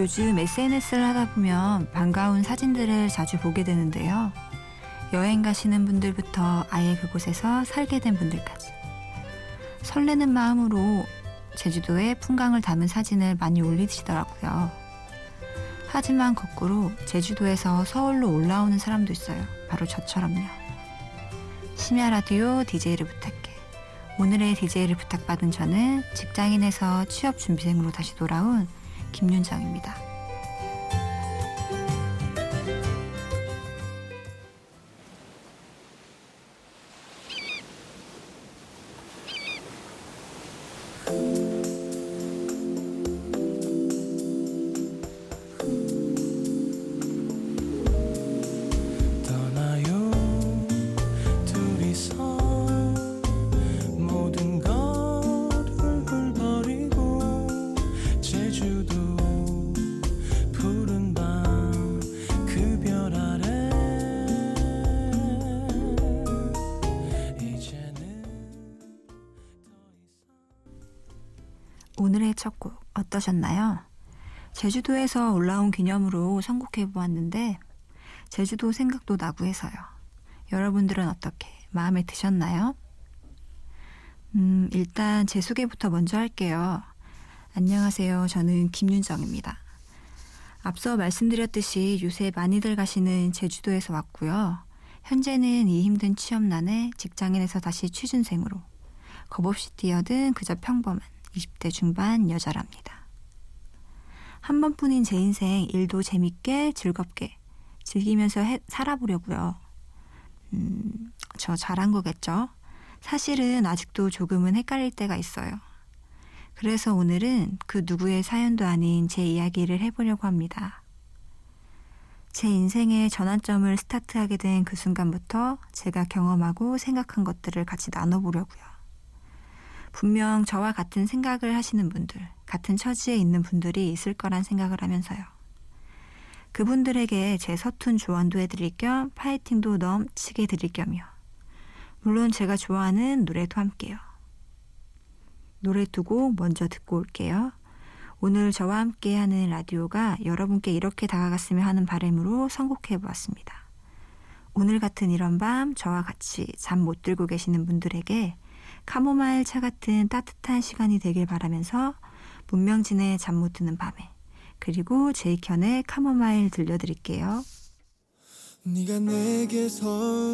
요즘 SNS를 하다 보면 반가운 사진들을 자주 보게 되는데요. 여행 가시는 분들부터 아예 그곳에서 살게 된 분들까지. 설레는 마음으로 제주도의 풍광을 담은 사진을 많이 올리시더라고요. 하지만 거꾸로 제주도에서 서울로 올라오는 사람도 있어요. 바로 저처럼요. 심야 라디오 DJ를 부탁해. 오늘의 DJ를 부탁받은 저는 직장인에서 취업 준비생으로 다시 돌아온 김윤정입니다. 오늘의 첫 곡 어떠셨나요? 제주도에서 올라온 기념으로 선곡해 보았는데 제주도 생각도 나고 해서요. 여러분들은 어떻게 마음에 드셨나요? 음, 일단 제 소개부터 먼저 할게요. 안녕하세요. 저는 김윤정입니다. 앞서 말씀드렸듯이 요새 많이들 가시는 제주도에서 왔고요. 현재는 이 힘든 취업난에 직장인에서 다시 취준생으로 겁없이 뛰어든 그저 평범한 20대 중반 여자랍니다. 한 번뿐인 제 인생 일도 재밌게 즐겁게 즐기면서 해, 살아보려고요. 음, 저 잘한 거겠죠? 사실은 아직도 조금은 헷갈릴 때가 있어요. 그래서 오늘은 그 누구의 사연도 아닌 제 이야기를 해보려고 합니다. 제 인생의 전환점을 스타트하게 된 그 순간부터 제가 경험하고 생각한 것들을 같이 나눠보려고요. 분명 저와 같은 생각을 하시는 분들, 같은 처지에 있는 분들이 있을 거란 생각을 하면서요. 그분들에게 제 서툰 조언도 해드릴 겸 파이팅도 넘치게 드릴 겸이요. 물론 제가 좋아하는 노래도 함께요. 노래 두 곡 먼저 듣고 올게요. 오늘 저와 함께 하는 라디오가 여러분께 이렇게 다가갔으면 하는 바램으로 선곡해 보았습니다. 오늘 같은 이런 밤 저와 같이 잠 못 들고 계시는 분들에게 카모마일 차 같은 따뜻한 시간이 되길 바라면서 문명진의 잠 못 드는 밤에 그리고 제이켠의 카모마일 들려드릴게요. 네가 내게서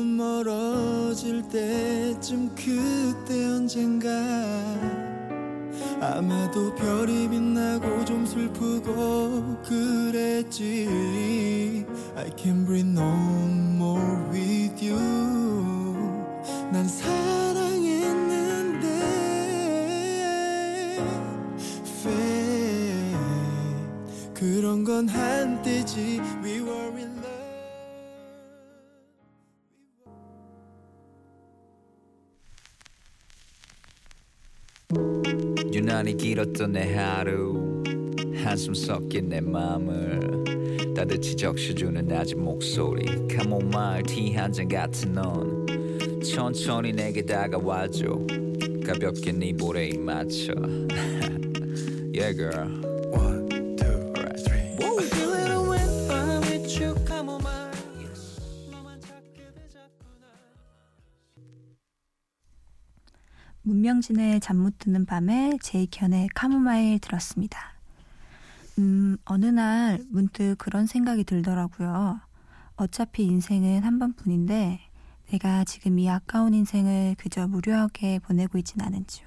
멀어질 때쯤 그때 언젠가 아마도 별이 빛나고 좀 슬프고 그랬지 I can't breathe no more with you 난 사랑 그런 건 한때지. We were in love. 유난히 길었던 내 하루. 한숨 섞인 내 맘을 따뜻히 적셔주는 낮은 목소리. 카모마일 티한잔 같은 넌 천천히 내게 다가와줘. 가볍게 네 볼에 맞춰. Yeah girl 문명진의 잠 못 드는 밤에 제이켠의 카모마일 들었습니다. 음, 어느 날 문득 그런 생각이 들더라고요. 어차피 인생은 한 번뿐인데 내가 지금 이 아까운 인생을 그저 무료하게 보내고 있진 않은지요.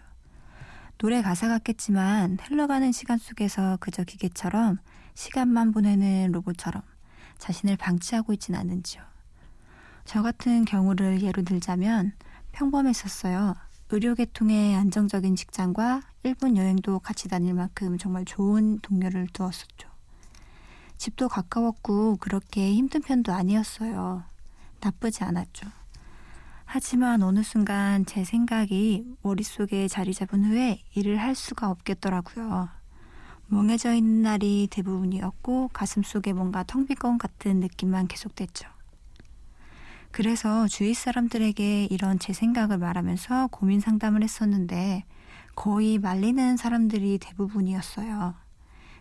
노래 가사 같겠지만 흘러가는 시간 속에서 그저 기계처럼 시간만 보내는 로봇처럼 자신을 방치하고 있진 않은지요. 저 같은 경우를 예로 들자면 평범했었어요. 의료계통의 안정적인 직장과 일본 여행도 같이 다닐 만큼 정말 좋은 동료를 두었었죠. 집도 가까웠고 그렇게 힘든 편도 아니었어요. 나쁘지 않았죠. 하지만 어느 순간 제 생각이 머릿속에 자리 잡은 후에 일을 할 수가 없겠더라고요. 멍해져 있는 날이 대부분이었고 가슴 속에 뭔가 텅 빈 것 같은 느낌만 계속됐죠. 그래서 주위 사람들에게 이런 제 생각을 말하면서 고민 상담을 했었는데 거의 말리는 사람들이 대부분이었어요.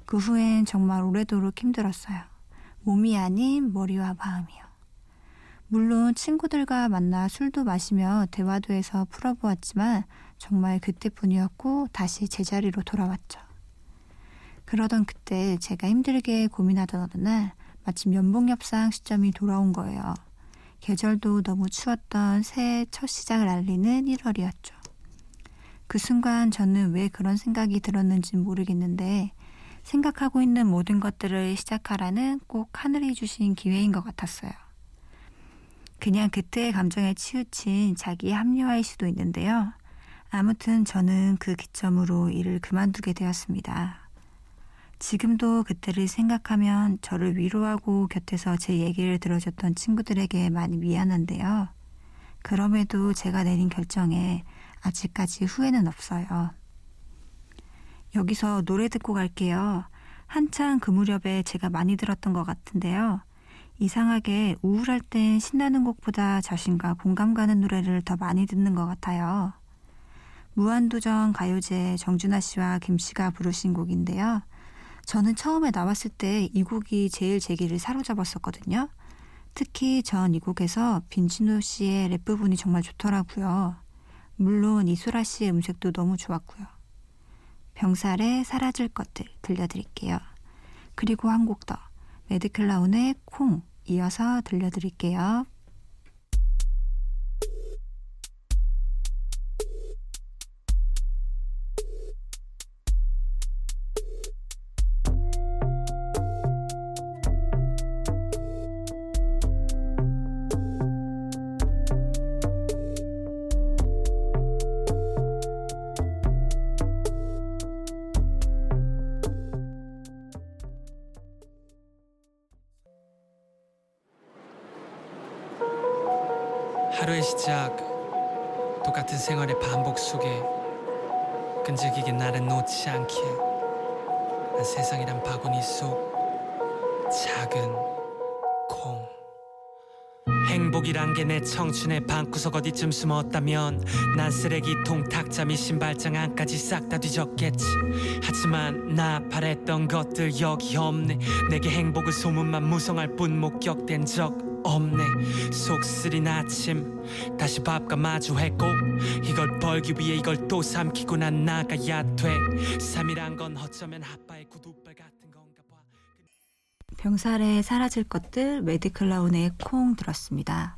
그 후엔 정말 오래도록 힘들었어요. 몸이 아닌 머리와 마음이요. 물론 친구들과 만나 술도 마시며 대화도 해서 풀어보았지만 정말 그때뿐이었고 다시 제자리로 돌아왔죠. 그러던 그때 제가 힘들게 고민하던 어느 날 마침 연봉 협상 시점이 돌아온 거예요. 계절도 너무 추웠던 새해 첫 시작을 알리는 1월이었죠. 그 순간 저는 왜 그런 생각이 들었는지 모르겠는데 생각하고 있는 모든 것들을 시작하라는 꼭 하늘이 주신 기회인 것 같았어요. 그냥 그때의 감정에 치우친 자기의 합리화일 수도 있는데요. 아무튼 저는 그 기점으로 일을 그만두게 되었습니다. 지금도 그때를 생각하면 저를 위로하고 곁에서 제 얘기를 들어줬던 친구들에게 많이 미안한데요. 그럼에도 제가 내린 결정에 아직까지 후회는 없어요. 여기서 노래 듣고 갈게요. 한창 그 무렵에 제가 많이 들었던 것 같은데요. 이상하게 우울할 땐 신나는 곡보다 자신과 공감 가는 노래를 더 많이 듣는 것 같아요. 무한도전 가요제 정준하 씨와 김 씨가 부르신 곡인데요. 저는 처음에 나왔을 때 이 곡이 제일 제 길을 사로잡았었거든요. 특히 전 이 곡에서 빈진호 씨의 랩 부분이 정말 좋더라고요. 물론 이소라 씨의 음색도 너무 좋았고요. 병살에 사라질 것들 들려드릴게요. 그리고 한 곡 더. 매드클라운의 콩 이어서 들려드릴게요. 시작. 똑같은 생활의 반복 속에 끈질기게 나를 놓지 않게 난 세상이란 바구니 속 작은 콩. 행복이란 게 내 청춘의 방구석 어디쯤 숨었다면 난 쓰레기통 탁자 및 신발장 안까지 싹 다 뒤졌겠지. 하지만 나 바랬던 것들 여기 없네. 내게 행복을 소문만 무성할 뿐 목격된 적 없네 속쓰린 아침 다시 밥과 마주했고 이걸 벌기 위해 이걸 또 삼키고 난 나가야 돼 삶이란 건 어쩌면 아빠의 구두발 같은 건가 봐 병살에 사라질 것들 매드클라운의 콩 들었습니다.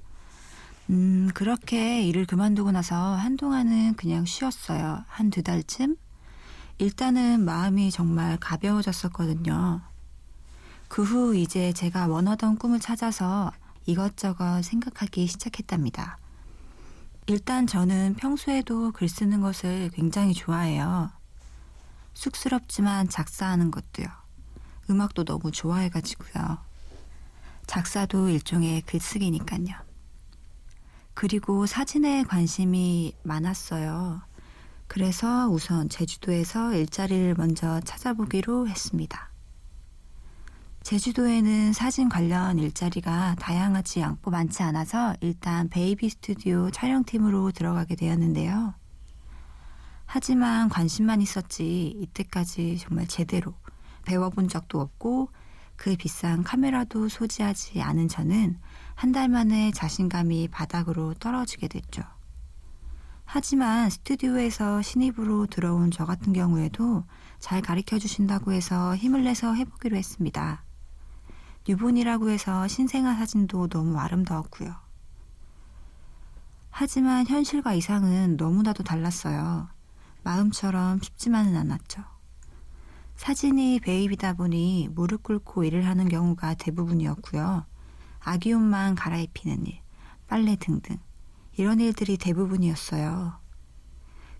음, 그렇게 일을 그만두고 나서 한동안은 그냥 쉬었어요. 한 두 달쯤? 일단은 마음이 정말 가벼워졌었거든요. 그 후 이제 제가 원하던 꿈을 찾아서 이것저것 생각하기 시작했답니다. 일단 저는 평소에도 글 쓰는 것을 굉장히 좋아해요. 쑥스럽지만 작사하는 것도요. 음악도 너무 좋아해가지고요. 작사도 일종의 글쓰기니까요. 그리고 사진에 관심이 많았어요. 그래서 우선 제주도에서 일자리를 먼저 찾아보기로 했습니다. 제주도에는 사진 관련 일자리가 다양하지 않고 많지 않아서 일단 베이비 스튜디오 촬영팀으로 들어가게 되었는데요. 하지만 관심만 있었지 이때까지 정말 제대로 배워본 적도 없고 그 비싼 카메라도 소지하지 않은 저는 한 달 만에 자신감이 바닥으로 떨어지게 됐죠. 하지만 스튜디오에서 신입으로 들어온 저 같은 경우에도 잘 가르쳐 주신다고 해서 힘을 내서 해보기로 했습니다. 유본이라고 해서 신생아 사진도 너무 아름다웠고요. 하지만 현실과 이상은 너무나도 달랐어요. 마음처럼 쉽지만은 않았죠. 사진이 베이비다 보니 무릎 꿇고 일을 하는 경우가 대부분이었고요. 아기 옷만 갈아입히는 일, 빨래 등등 이런 일들이 대부분이었어요.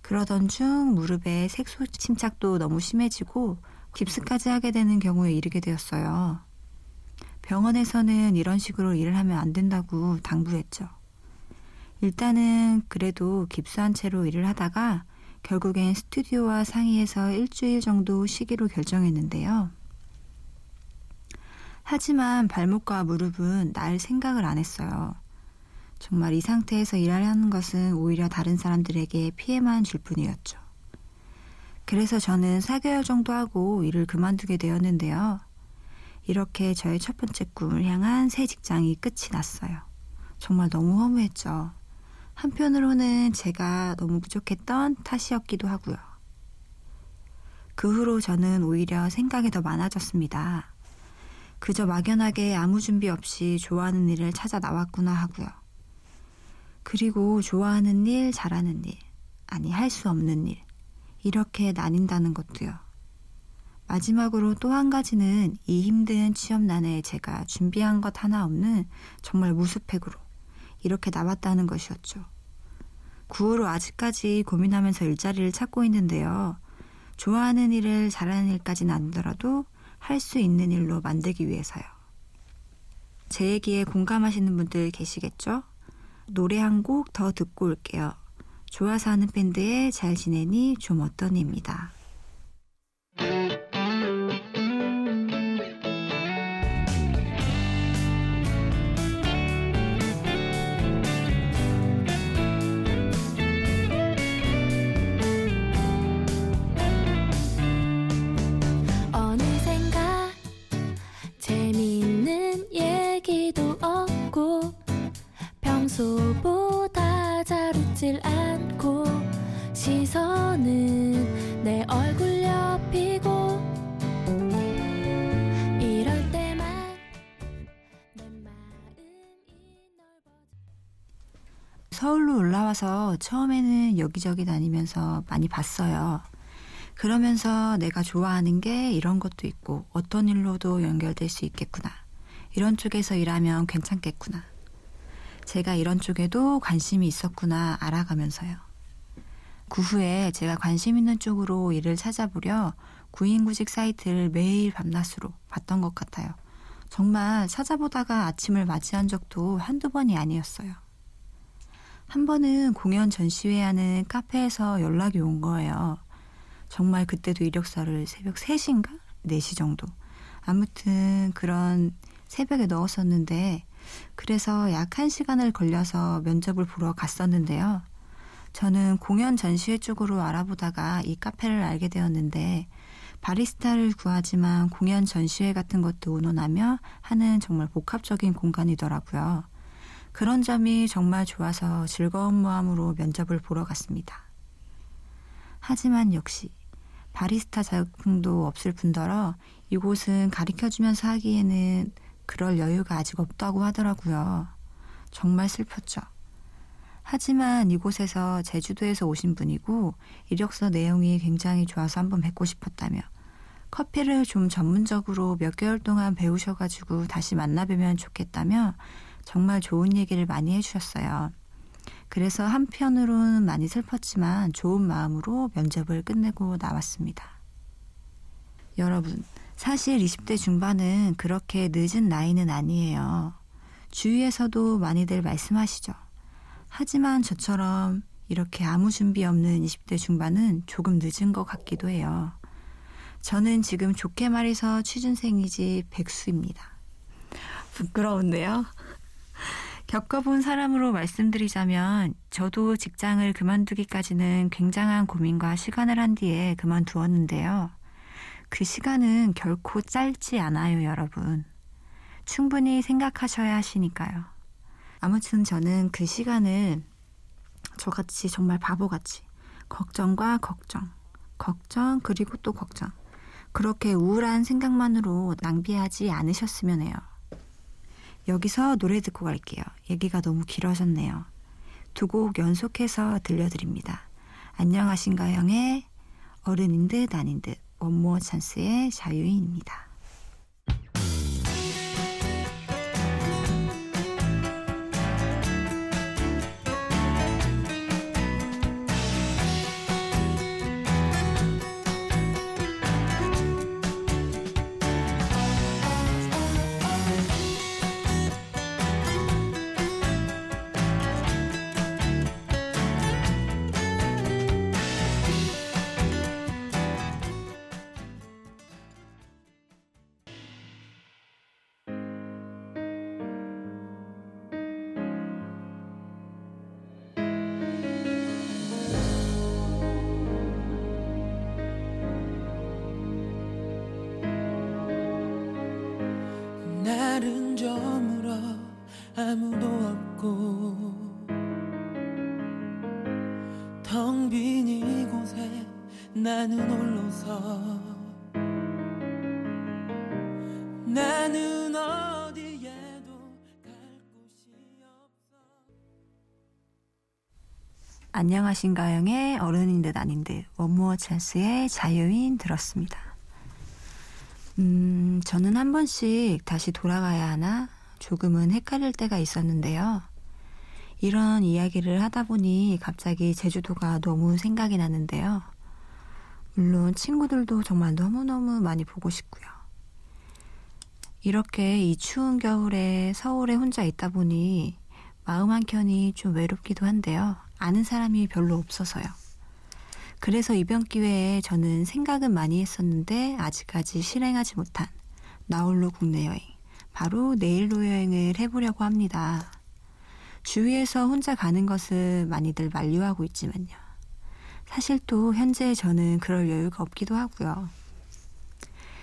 그러던 중 무릎에 색소 침착도 너무 심해지고 깁스까지 하게 되는 경우에 이르게 되었어요. 병원에서는 이런 식으로 일을 하면 안 된다고 당부했죠. 일단은 그래도 깁스한 채로 일을 하다가 결국엔 스튜디오와 상의해서 일주일 정도 쉬기로 결정했는데요. 하지만 발목과 무릎은 날 생각을 안 했어요. 정말 이 상태에서 일하는 것은 오히려 다른 사람들에게 피해만 줄 뿐이었죠. 그래서 저는 4개월 정도 하고 일을 그만두게 되었는데요. 이렇게 저의 첫 번째 꿈을 향한 새 직장이 끝이 났어요. 정말 너무 허무했죠. 한편으로는 제가 너무 부족했던 탓이었기도 하고요. 그 후로 저는 오히려 생각이 더 많아졌습니다. 그저 막연하게 아무 준비 없이 좋아하는 일을 찾아 나왔구나 하고요. 그리고 좋아하는 일, 잘하는 일, 아니, 할 수 없는 일. 이렇게 나뉜다는 것도요. 마지막으로 또 한 가지는 이 힘든 취업난에 제가 준비한 것 하나 없는 정말 무스펙으로 이렇게 나왔다는 것이었죠. 그 후로 아직까지 고민하면서 일자리를 찾고 있는데요. 좋아하는 일을 잘하는 일까지는 아니더라도 할 수 있는 일로 만들기 위해서요. 제 얘기에 공감하시는 분들 계시겠죠? 노래 한 곡 더 듣고 올게요. 좋아서 하는 밴드의 잘 지내니 좀 어떠니입니다. 잘 웃질 않고 시선은 내 얼굴 옆이고 이럴 때만 내 마음이 넓어져 서울로 올라와서 처음에는 여기저기 다니면서 많이 봤어요. 그러면서 내가 좋아하는 게 이런 것도 있고 어떤 일로도 연결될 수 있겠구나. 이런 쪽에서 일하면 괜찮겠구나. 제가 이런 쪽에도 관심이 있었구나 알아가면서요. 그 후에 제가 관심 있는 쪽으로 일을 찾아보려 구인구직 사이트를 매일 밤낮으로 봤던 것 같아요. 정말 찾아보다가 아침을 맞이한 적도 한두 번이 아니었어요. 한 번은 공연 전시회 하는 카페에서 연락이 온 거예요. 정말 그때도 이력서를 새벽 3시인가? 4시 정도. 아무튼 그런 새벽에 넣었었는데 그래서 약 1시간을 걸려서 면접을 보러 갔었는데요. 저는 공연 전시회 쪽으로 알아보다가 이 카페를 알게 되었는데 바리스타를 구하지만 공연 전시회 같은 것도 의논하며 하는 정말 복합적인 공간이더라고요. 그런 점이 정말 좋아서 즐거운 마음으로 면접을 보러 갔습니다. 하지만 역시 바리스타 자격증도 없을 뿐더러 이곳은 가르쳐주면서 하기에는 그럴 여유가 아직 없다고 하더라고요. 정말 슬펐죠. 하지만 이곳에서 제주도에서 오신 분이고 이력서 내용이 굉장히 좋아서 한번 뵙고 싶었다며 커피를 좀 전문적으로 몇 개월 동안 배우셔가지고 다시 만나뵈면 좋겠다며 정말 좋은 얘기를 많이 해주셨어요. 그래서 한편으로는 많이 슬펐지만 좋은 마음으로 면접을 끝내고 나왔습니다. 여러분, 사실 20대 중반은 그렇게 늦은 나이는 아니에요. 주위에서도 많이들 말씀하시죠. 하지만 저처럼 이렇게 아무 준비 없는 20대 중반은 조금 늦은 것 같기도 해요. 저는 지금 좋게 말해서 취준생이지 백수입니다. 부끄러운데요. 겪어본 사람으로 말씀드리자면 저도 직장을 그만두기까지는 굉장한 고민과 시간을 한 뒤에 그만두었는데요. 그 시간은 결코 짧지 않아요, 여러분. 충분히 생각하셔야 하시니까요. 아무튼 저는 그 시간을 저같이 정말 바보같이 걱정과 걱정, 걱정 그리고 또 걱정 그렇게 우울한 생각만으로 낭비하지 않으셨으면 해요. 여기서 노래 듣고 갈게요. 얘기가 너무 길어졌네요. 두 곡 연속해서 들려드립니다. 안녕하신가 형의 어른인 듯 아닌 듯 원모어 찬스의 자유인입니다. 안녕하신가영의 어른인 듯 아닌 듯 원무어 찬스의 자유인 들었습니다. 음, 저는 한 번씩 다시 돌아가야 하나 조금은 헷갈릴 때가 있었는데요. 이런 이야기를 하다 보니 갑자기 제주도가 너무 생각이 나는데요. 물론 친구들도 정말 너무너무 많이 보고 싶고요. 이렇게 이 추운 겨울에 서울에 혼자 있다 보니 마음 한켠이 좀 외롭기도 한데요. 아는 사람이 별로 없어서요. 그래서 이번 기회에 저는 생각은 많이 했었는데 아직까지 실행하지 못한 나홀로 국내 여행, 바로 내일로 여행을 해보려고 합니다. 주위에서 혼자 가는 것을 많이들 만류하고 있지만요. 사실 또 현재 저는 그럴 여유가 없기도 하고요.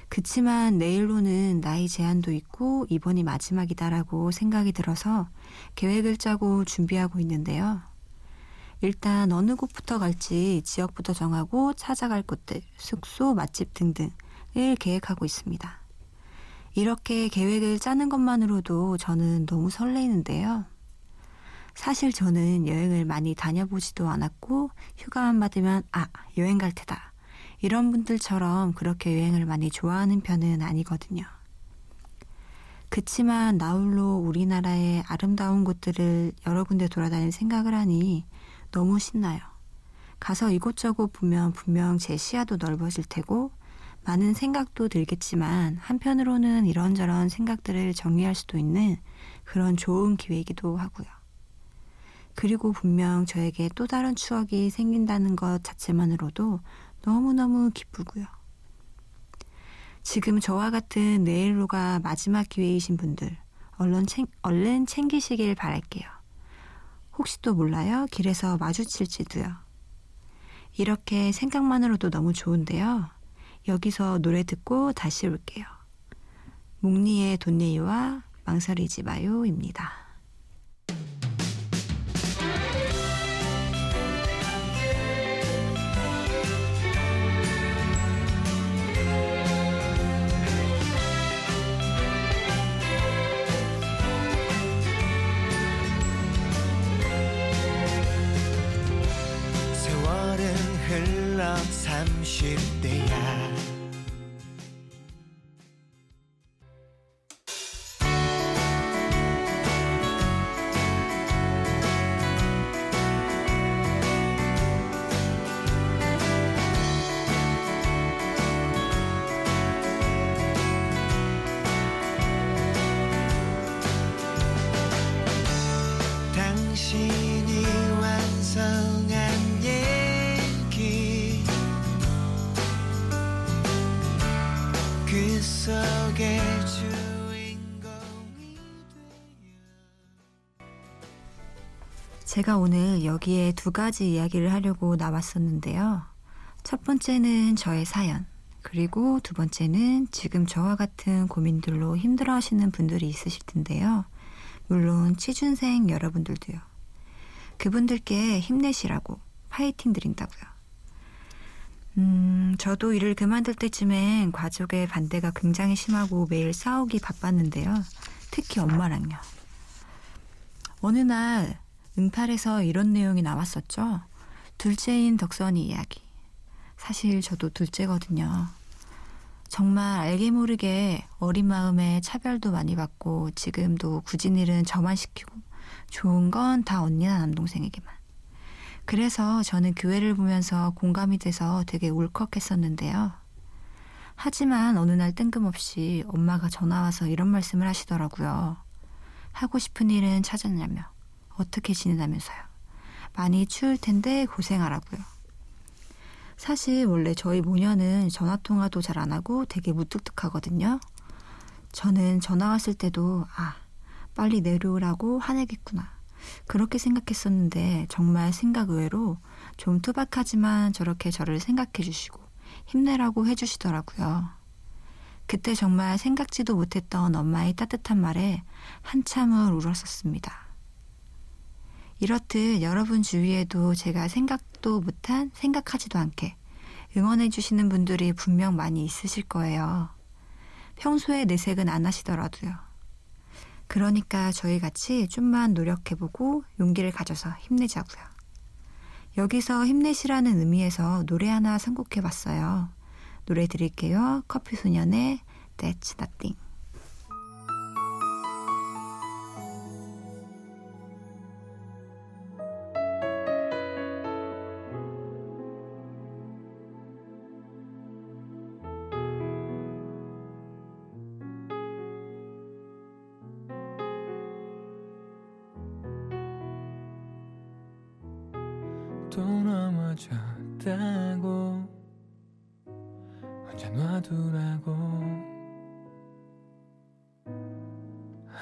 그치만 내일로는 나이 제한도 있고 이번이 마지막이다라고 생각이 들어서 계획을 짜고 준비하고 있는데요. 일단 어느 곳부터 갈지 지역부터 정하고 찾아갈 곳들, 숙소, 맛집 등등을 계획하고 있습니다. 이렇게 계획을 짜는 것만으로도 저는 너무 설레이는데요. 사실 저는 여행을 많이 다녀보지도 않았고 휴가만 받으면 아 여행 갈 테다 이런 분들처럼 그렇게 여행을 많이 좋아하는 편은 아니거든요. 그치만 나홀로 우리나라의 아름다운 곳들을 여러 군데 돌아다닐 생각을 하니 너무 신나요. 가서 이곳저곳 보면 분명 제 시야도 넓어질 테고 많은 생각도 들겠지만 한편으로는 이런저런 생각들을 정리할 수도 있는 그런 좋은 기회이기도 하고요. 그리고 분명 저에게 또 다른 추억이 생긴다는 것 자체만으로도 너무너무 기쁘고요. 지금 저와 같은 내일로가 마지막 기회이신 분들, 얼른, 챙, 얼른 챙기시길 바랄게요. 혹시 또 몰라요? 길에서 마주칠지도요. 이렇게 생각만으로도 너무 좋은데요. 여기서 노래 듣고 다시 올게요. 묵리의 돈네이와 망설이지 마요입니다. 흘러 30대야 속의 주인공이 되어 제가 오늘 여기에 두 가지 이야기를 하려고 나왔었는데요. 첫 번째는 저의 사연, 그리고 두 번째는 지금 저와 같은 고민들로 힘들어 하시는 분들이 있으실 텐데요. 물론 취준생 여러분들도요. 그분들께 힘내시라고 파이팅 드린다고요. 음, 저도 일을 그만둘 때쯤엔 가족의 반대가 굉장히 심하고 매일 싸우기 바빴는데요. 특히 엄마랑요. 어느 날 응팔에서 이런 내용이 나왔었죠. 둘째인 덕선이 이야기. 사실 저도 둘째거든요. 정말 알게 모르게 어린 마음에 차별도 많이 받고 지금도 굳은 일은 저만 시키고 좋은 건 다 언니나 남동생에게만. 그래서 저는 교회를 보면서 공감이 돼서 되게 울컥했었는데요. 하지만 어느 날 뜬금없이 엄마가 전화와서 이런 말씀을 하시더라고요. 하고 싶은 일은 찾았냐며 어떻게 지내냐면서요. 많이 추울 텐데 고생하라고요. 사실 원래 저희 모녀는 전화통화도 잘 안 하고 되게 무뚝뚝하거든요. 저는 전화 왔을 때도 아 빨리 내려오라고 화내겠구나 그렇게 생각했었는데 정말 생각 외로 좀 투박하지만 저렇게 저를 생각해 주시고 힘내라고 해 주시더라고요. 그때 정말 생각지도 못했던 엄마의 따뜻한 말에 한참을 울었었습니다. 이렇듯 여러분 주위에도 제가 생각도 못한 생각하지도 않게 응원해 주시는 분들이 분명 많이 있으실 거예요. 평소에 내색은 안 하시더라도요. 그러니까 저희 같이 좀만 노력해보고 용기를 가져서 힘내자고요. 여기서 힘내시라는 의미에서 노래 하나 선곡해봤어요. 노래 드릴게요. 커피 소년의 That's Nothing. 또 넘어졌다고. 혼자 놔두라고.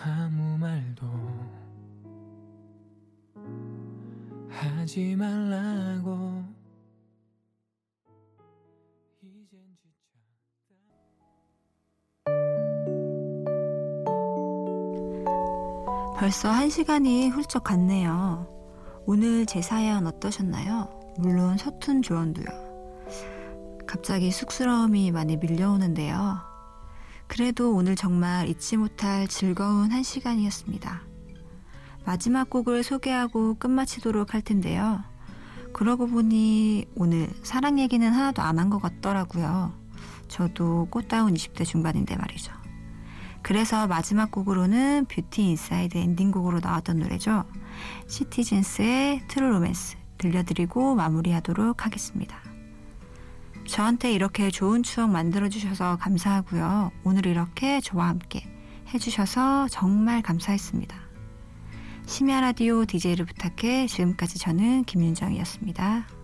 아무 말도 하지 말라고. 이젠 지쳤다. 벌써 한 시간이 훌쩍 갔네요. 오늘 제 사연 어떠셨나요? 물론 서툰 조언도요. 갑자기 쑥스러움이 많이 밀려오는데요. 그래도 오늘 정말 잊지 못할 즐거운 한 시간이었습니다. 마지막 곡을 소개하고 끝마치도록 할 텐데요. 그러고 보니 오늘 사랑 얘기는 하나도 안 한 것 같더라고요. 저도 꽃다운 20대 중반인데 말이죠. 그래서 마지막 곡으로는 뷰티 인사이드 엔딩곡으로 나왔던 노래죠. Citizens의 True Romance 들려드리고 마무리하도록 하겠습니다. 저한테 이렇게 좋은 추억 만들어주셔서 감사하고요. 오늘 이렇게 저와 함께 해주셔서 정말 감사했습니다. 심야 라디오 DJ를 부탁해 지금까지 저는 김윤정이었습니다.